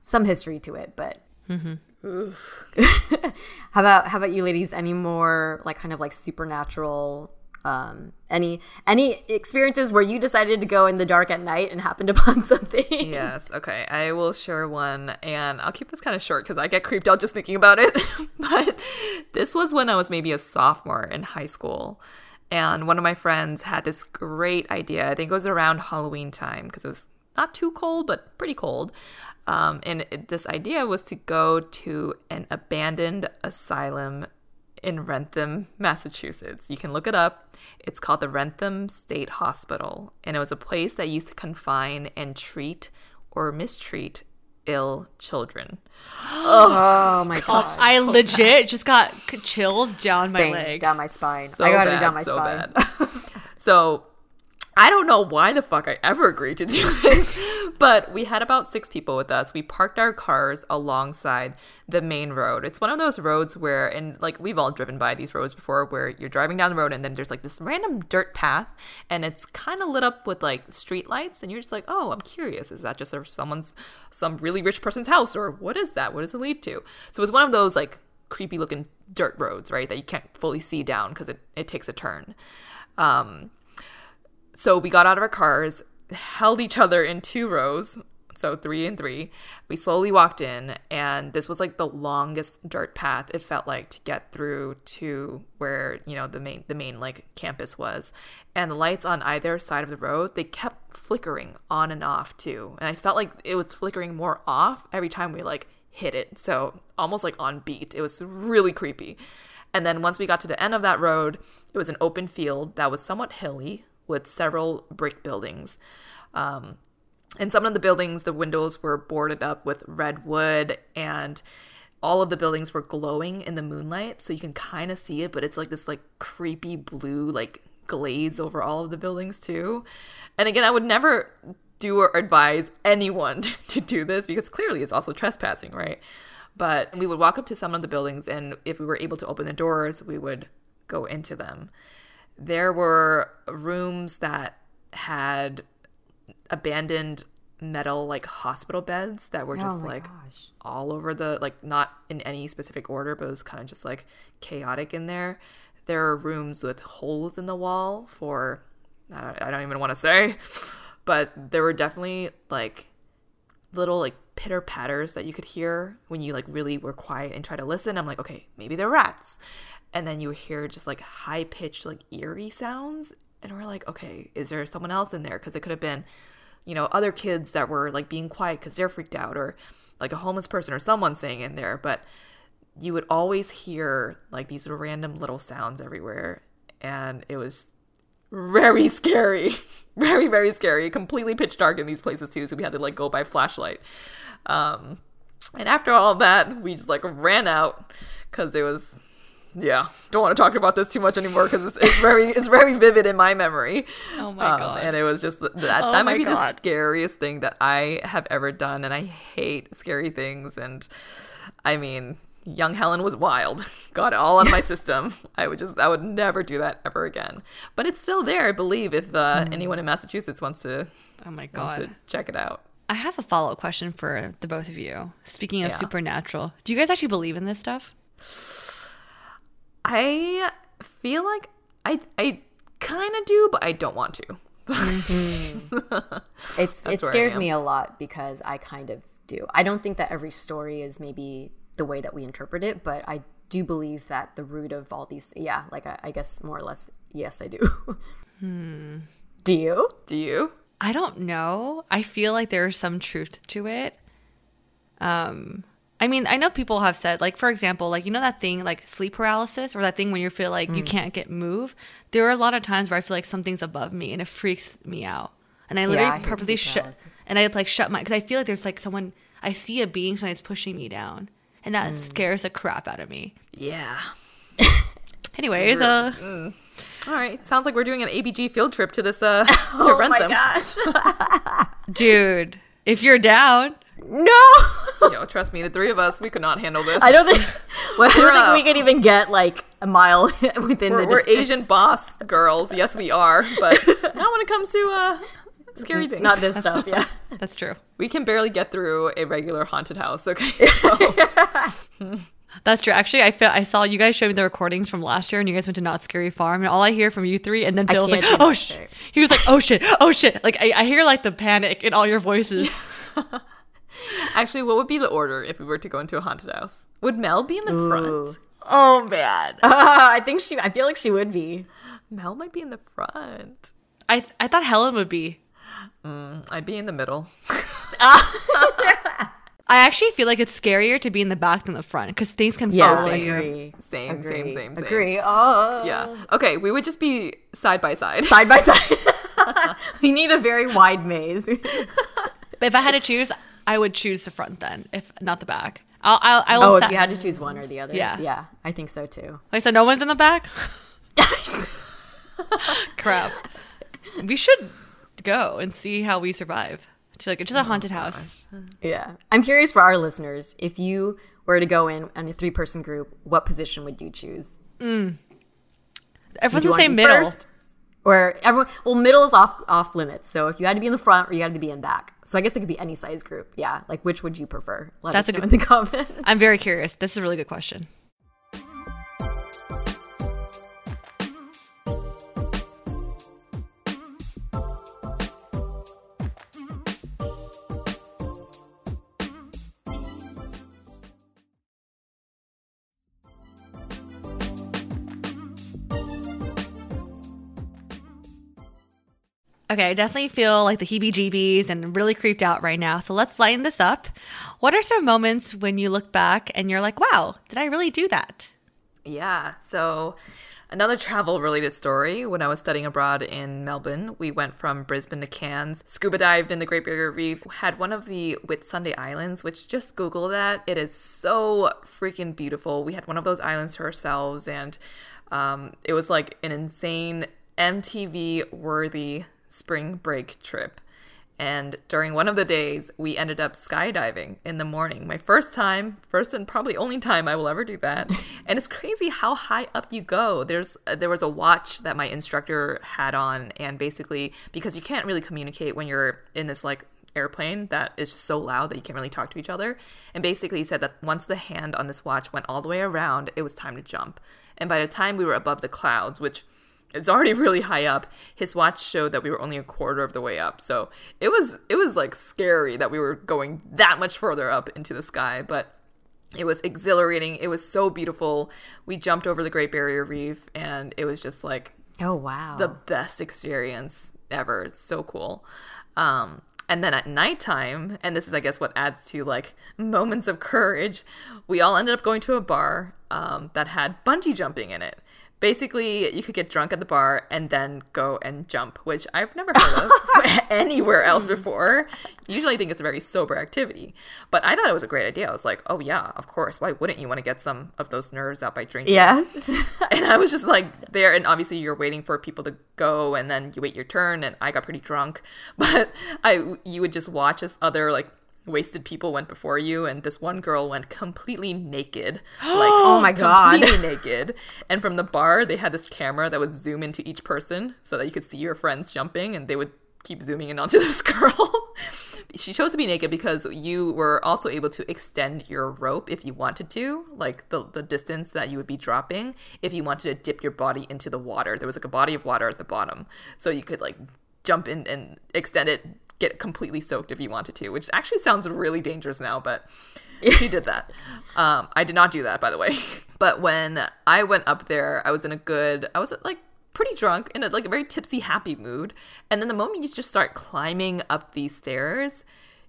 some history to it, but. Mm-hmm. how about how about you ladies any more like kind of like supernatural um any any experiences where you decided to go in the dark at night and happened upon something Yes. Okay. I will share one, and I'll keep this kind of short because I get creeped out just thinking about it. but this was when I was maybe a sophomore in high school, and one of my friends had this great idea. I think it was around Halloween time because it was not too cold, but pretty cold. Um, and this idea was to go to an abandoned asylum in Wrentham, Massachusetts. You can look it up. It's called the Wrentham State Hospital, and it was a place that used to confine and treat or mistreat ill children. oh my god I legit just got c- chills down my leg. down my spine So i got bad, it down my so spine bad. so I don't know why the fuck I ever agreed to do this, but we had about six people with us. We parked our cars alongside the main road. It's one of those roads where, and like we've all driven by these roads before, where you're driving down the road and then there's like this random dirt path and it's kind of lit up with like street lights, and you're just like, oh, I'm curious. Is that just someone's, some really rich person's house, or what is that? What does it lead to? So it's one of those like creepy looking dirt roads, right? That you can't fully see down because it, it takes a turn. Um, so we got out of our cars, held each other in two rows, so three and three. We slowly walked in, and this was like the longest dirt path it felt like to get through to where you know the main the main like campus was. And the lights on either side of the road they kept flickering on and off too, and I felt like it was flickering more off every time we like hit it. So almost like on beat. It was really creepy. And then once we got to the end of that road, it was an open field that was somewhat hilly with several brick buildings. Um, and some of the buildings, the windows were boarded up with red wood, and all of the buildings were glowing in the moonlight. So you can kind of see it, but it's like this like creepy blue, like glaze over all of the buildings too. And again, I would never do or advise anyone to do this because clearly it's also trespassing, right? But we would walk up to some of the buildings, and if we were able to open the doors, we would go into them. There were rooms that had abandoned metal like hospital beds that were Oh just my like gosh. all over the like not in any specific order but it was kind of just like chaotic in there. There are rooms with holes in the wall for i don't, I don't even want to say but there were definitely like little like pitter patters that you could hear when you like really were quiet and try to listen. I'm like okay maybe they're rats and then you hear just like high pitched like eerie sounds and we're like okay is there someone else in there? Because it could have been you know other kids that were like being quiet because they're freaked out or like a homeless person or someone staying in there but you would always hear like these random little sounds everywhere and it was very scary very very scary completely pitch dark in these places too so we had to like go by flashlight um and after all that we just like ran out because it was yeah don't want to talk about this too much anymore because it's, it's very it's very vivid in my memory Oh my Um, God. and it was just that Oh that might be the scariest thing that i have ever done and i hate scary things and i mean young helen was wild got it all of my system i would just i would never do that ever again but it's still there i believe if uh, anyone in massachusetts wants to Oh my god. check it out I have a follow up question for the both of you. Speaking of Yeah. supernatural, do you guys actually believe in this stuff? I feel like i i kind of do but i don't want to It's it scares me a lot because I kind of do. I don't think that every story is maybe the way that we interpret it, but I do believe that the root of all these, yeah, like I, I guess more or less, yes, I do. Do you? do you I don't know. I feel like there's some truth to it. Um, I mean, I know people have said, like, for example, like, you know, that thing, like sleep paralysis, or that thing when you feel like Mm. you can't get move. There are a lot of times where I feel like something's above me and it freaks me out. And I literally I purposely shut, and I like shut my, because I feel like there's like someone, I see a being, somebody's pushing me down. And that Mm. scares the crap out of me. yeah Anyways, uh, all right sounds like we're doing an abg field trip to this uh Oh to Wrentham gosh. dude, if you're down, no. Yo, trust me, the three of us, we could not handle this. I don't think well, I don't We're, think we could even get like a mile within we're, the we're distance. Asian boss girls. Yes, we are. But not when it comes to uh, scary things. Not this stuff, yeah. that's true. We can barely get through a regular haunted house. Okay. So, That's true. Actually, I feel I saw you guys show me the recordings from last year, and you guys went to Knott's Scary Farm, and all I hear from you three, and then I Phil was like, "Oh shit!" shit. He was like, "Oh shit! Oh shit!" Like I, I hear like the panic in all your voices. Actually, what would be the order if we were to go into a haunted house? Would Mel be in the front? Oh man. I think she I feel like she would be. Mel might be in the front. I I thought Helen would be. Mm, I'd be in the middle. I actually feel like it's scarier to be in the back than the front because things can Yes, follow I you. agree. Same, agree. same, same, same. Agree. Oh. Yeah. Okay, we would just be side by side. Side by side. we need a very wide maze. But if I had to choose, I would choose the front then, if not the back. I'll, I'll I will. oh, if you had to choose one or the other. Yeah. Yeah, I think so too. Like so, no one's in the back. Crap. We should go and see how we survive. To like it's just a oh, haunted house. yeah. I'm curious for our listeners, if you were to go in on a three person group, what position would you choose? Mm. Everyone's Would you the same middle. first? Or everyone well, middle is off off limits. So if you had to be in the front or you had to be in back. So I guess it could be any size group. Yeah. Like which would you prefer? Let That's us a know good- in the comments. I'm very curious. This is a really good question. Okay, I definitely feel like the heebie jeebies and really creeped out right now. So let's lighten this up. What are some moments when you look back and you're like, wow, did I really do that? Yeah. So, another travel related story. When I was studying abroad in Melbourne, we went from Brisbane to Cairns, scuba dived in the Great Barrier Reef, had one of the Whitsunday Islands, which just Google that. It is so freaking beautiful. We had one of those islands to ourselves, and um, it was like an insane MTV worthy spring break trip. And during one of the days, we ended up skydiving in the morning. My first time, first and probably only time I will ever do that. and it's crazy how high up you go. There's uh, there was a watch that my instructor had on, and basically because you can't really communicate when you're in this like airplane that is just so loud that you can't really talk to each other. And basically he said that once the hand on this watch went all the way around, it was time to jump. And by the time we were above the clouds, which it's already really high up. His watch showed that we were only a quarter of the way up. So it was it was like scary that we were going that much further up into the sky but it was exhilarating. It was so beautiful. We jumped over the great barrier reef and it was just like Oh wow. the best experience ever. It's so cool. Um and then at nighttime and this is i guess what adds to like moments of courage we all ended up going to a bar um, that had bungee jumping in it basically you could get drunk at the bar and then go and jump which i've never heard of anywhere else before usually i think it's a very sober activity but i thought it was a great idea i was like oh yeah of course why wouldn't you want to get some of those nerves out by drinking yeah. and I was just like there, and obviously you're waiting for people to go, and then you wait your turn. And I got pretty drunk, but I you would just watch as other like wasted people went before you, and this one girl went completely naked, like Oh my God. completely naked. And from the bar, they had this camera that would zoom into each person so that you could see your friends jumping, and they would keep zooming in onto this girl. she chose to be naked because you were also able to extend your rope if you wanted to, like the, the distance that you would be dropping if you wanted to dip your body into the water. There was like a body of water at the bottom. So you could like jump in and extend it, get completely soaked if you wanted to, which actually sounds really dangerous now, but she did that. Um, I did not do that, by the way. But when I went up there, I was in a good, I was like pretty drunk in a like a very tipsy, happy mood. And then the moment you just start climbing up these stairs,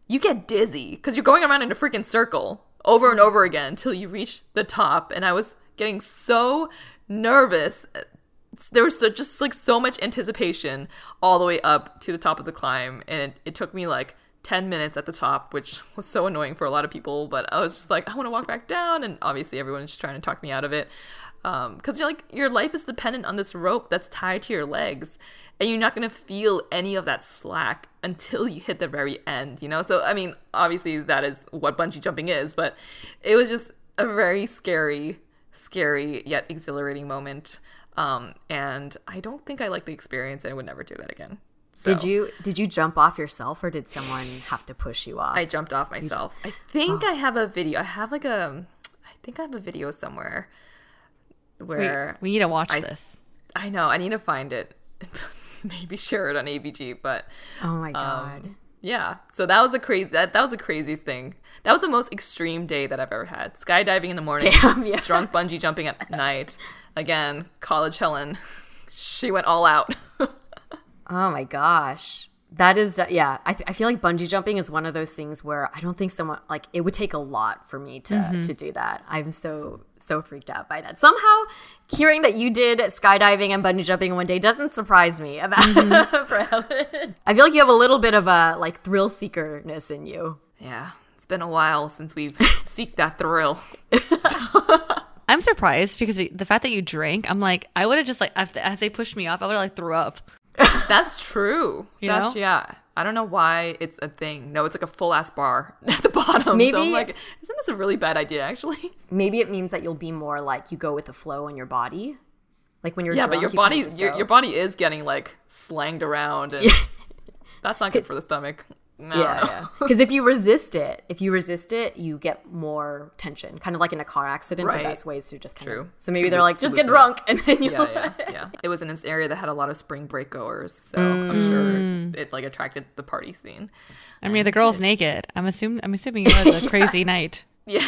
you get dizzy because you're going around in a freaking circle over and over again until you reach the top. And I was getting so nervous. There was so, just like so much anticipation all the way up to the top of the climb, and it, it took me like 10 minutes at the top, which was so annoying for a lot of people. But I was just like, I want to walk back down. And obviously, everyone's just trying to talk me out of it. Um, because you're like, your life is dependent on this rope that's tied to your legs. And you're not going to feel any of that slack until you hit the very end, you know? So, I mean, obviously, that is what bungee jumping is. But it was just a very scary, scary yet exhilarating moment. Um, and I don't think I like the experience. And I would never do that again. Did you did you jump off yourself or did someone have to push you off? I jumped off myself. I think I have a video. I have like a, I think I have a video somewhere We, where we need to watch I- this. I know I need to find it, maybe share it on ABG. But oh my god. um, yeah, so that was the crazy. That that was the craziest thing. That was the most extreme day that I've ever had. Skydiving in the morning, Damn, yeah. drunk bungee jumping at night. Again, college Helen, she went all out. Oh my gosh. That is, uh, yeah. I, th- I feel like bungee jumping is one of those things where I don't think someone, like, it would take a lot for me to, mm-hmm. to do that. I'm so, so freaked out by that. Somehow, hearing that you did skydiving and bungee jumping in one day doesn't surprise me about mm-hmm. for Helen. I feel like you have a little bit of a, like, thrill seekerness in you. yeah, it's been a while since we've seeked that thrill. I'm surprised because the fact that you drank, I'm like, I would have just like, as, as they pushed me off, I would have like threw up. That's true. You That's know? yeah. I don't know why it's a thing. No, it's like a full ass bar at the bottom. so Maybe- I'm like, isn't this a really bad idea actually? Maybe it means that you'll be more like you go with the flow in your body. Like when you're yeah, drunk, but your you body your, your body is getting like slanged around and that's not good for the stomach. No, Yeah, no. yeah. Because if you resist it, if you resist it, you get more tension. Kind of like in a car accident, Right. the best way is to just kind True. of. So maybe To they're like, just get loosen up. drunk, and then you. yeah, yeah, yeah. It was in an area that had a lot of spring break goers, so I'm sure mm. it like attracted the party scene. I mean, the girl's naked. I'm assuming. I'm assuming it was a crazy night. Yeah.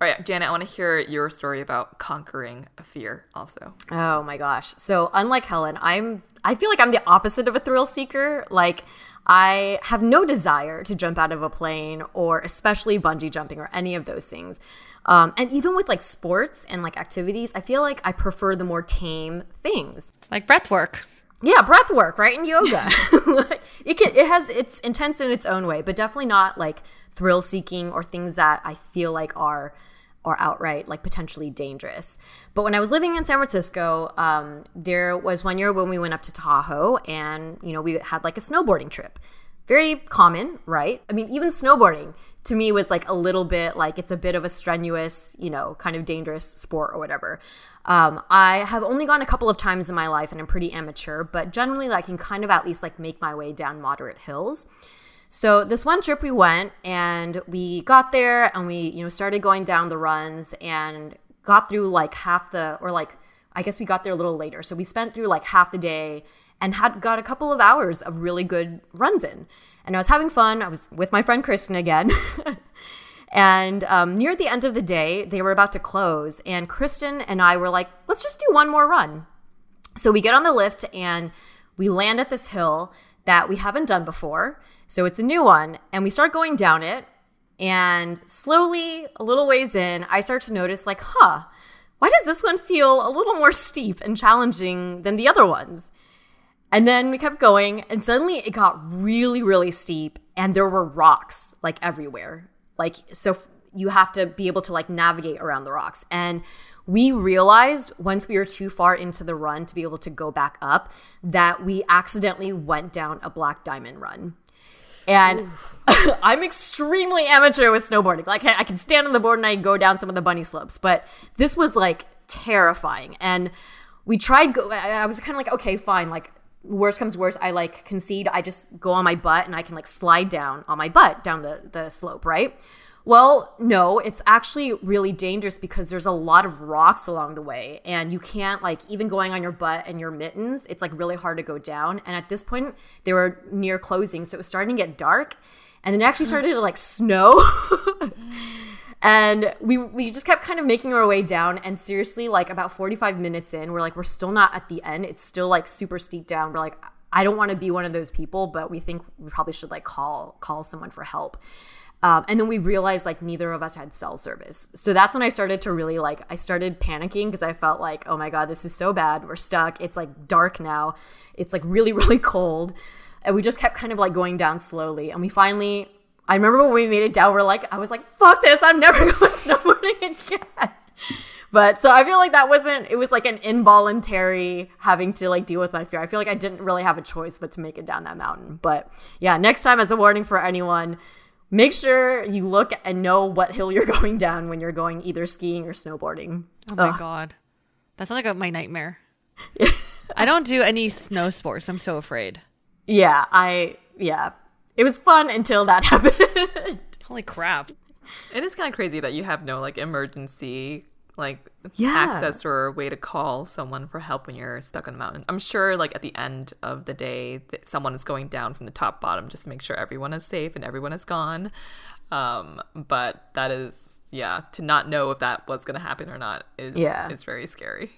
All right, Janet, I want to hear your story about conquering a fear also. Oh my gosh. So unlike Helen, I'm. I feel like I'm the opposite of a thrill seeker. Like. I have no desire to jump out of a plane or especially bungee jumping or any of those things. Um, and even with like sports and like activities, I feel like I prefer the more tame things. Like breath work. Yeah, breath work, right? And yoga. it can it has it's intense in its own way, but definitely not like thrill seeking or things that I feel like are are outright like potentially dangerous. But when I was living in San Francisco, um, there was one year when we went up to Tahoe and you know we had like a snowboarding trip. Very common, right? I mean, even snowboarding to me was like a little bit like it's a bit of a strenuous, you know, kind of dangerous sport or whatever. Um, I have only gone a couple of times in my life and I'm pretty amateur, but generally I can kind of at least like make my way down moderate hills. So this one trip we went and we got there and we, you know, started going down the runs and got through like half the or like I guess we got there a little later. So we spent through like half the day and had got a couple of hours of really good runs in. And I was having fun. I was with my friend Kristen again. and um, near the end of the day, they were about to close. And Kristen and I were like, let's just do one more run. So we get on the lift and we land at this hill that we haven't done before. So it's a new one. And we start going down it. And slowly, a little ways in, I start to notice, like, huh, why does this one feel a little more steep and challenging than the other ones? And then we kept going, and suddenly it got really, really steep, and there were rocks like everywhere. Like, so you have to be able to like navigate around the rocks. And we realized once we were too far into the run to be able to go back up that we accidentally went down a black diamond run. And I'm extremely amateur with snowboarding. Like, I can stand on the board and I go down some of the bunny slopes, but this was like terrifying. And we tried, go- I was kind of like, okay, fine. Like, worst comes worst, I like concede. I just go on my butt and I can like slide down on my butt down the, the slope, right? Well, no, it's actually really dangerous because there's a lot of rocks along the way and you can't like even going on your butt and your mittens, it's like really hard to go down. And at this point, they were near closing, so it was starting to get dark and then it actually started to like snow. and we we just kept kind of making our way down and seriously like about 45 minutes in, we're like we're still not at the end. It's still like super steep down. We're like I don't want to be one of those people, but we think we probably should like call call someone for help. Um, and then we realized like neither of us had cell service. So that's when I started to really like, I started panicking because I felt like, oh my God, this is so bad. We're stuck. It's like dark now. It's like really, really cold. And we just kept kind of like going down slowly. And we finally, I remember when we made it down, we're like, I was like, fuck this. I'm never going snowboarding again. But so I feel like that wasn't, it was like an involuntary having to like deal with my fear. I feel like I didn't really have a choice but to make it down that mountain. But yeah, next time as a warning for anyone, make sure you look and know what hill you're going down when you're going either skiing or snowboarding. Oh my god. That sounds like my nightmare. I don't do any snow sports. I'm so afraid. Yeah, I yeah. It was fun until that happened. Holy crap. It is kind of crazy that you have no like emergency like Yeah. access or a way to call someone for help when you're stuck on the mountain. I'm sure like at the end of the day someone is going down from the top bottom just to make sure everyone is safe and everyone is gone. Um, but that is yeah, to not know if that was going to happen or not is Yeah. is very scary.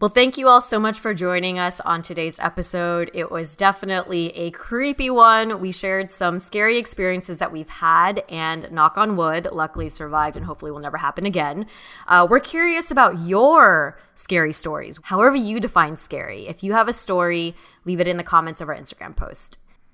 Well, thank you all so much for joining us on today's episode. It was definitely a creepy one. We shared some scary experiences that we've had, and knock on wood, luckily survived and hopefully will never happen again. Uh, we're curious about your scary stories, however you define scary. If you have a story, leave it in the comments of our Instagram post.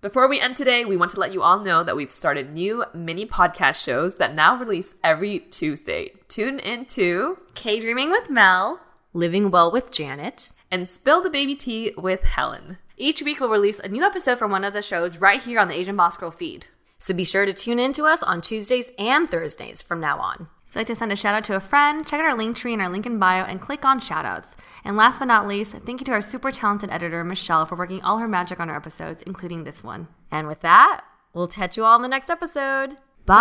Before we end today, we want to let you all know that we've started new mini podcast shows that now release every Tuesday. Tune in to K Dreaming with Mel. Living Well with Janet. and Spill the Baby Tea with Helen. Each week we'll release a new episode from one of the shows right here on the Asian Boss Girl feed. So be sure to tune in to us on Tuesdays and Thursdays from now on. You'd like to send a shout out to a friend, check out our link tree in our link in bio and click on shoutouts. And last but not least, thank you to our super talented editor, Michelle, for working all her magic on our episodes, including this one. And with that, we'll catch you all in the next episode. Bye.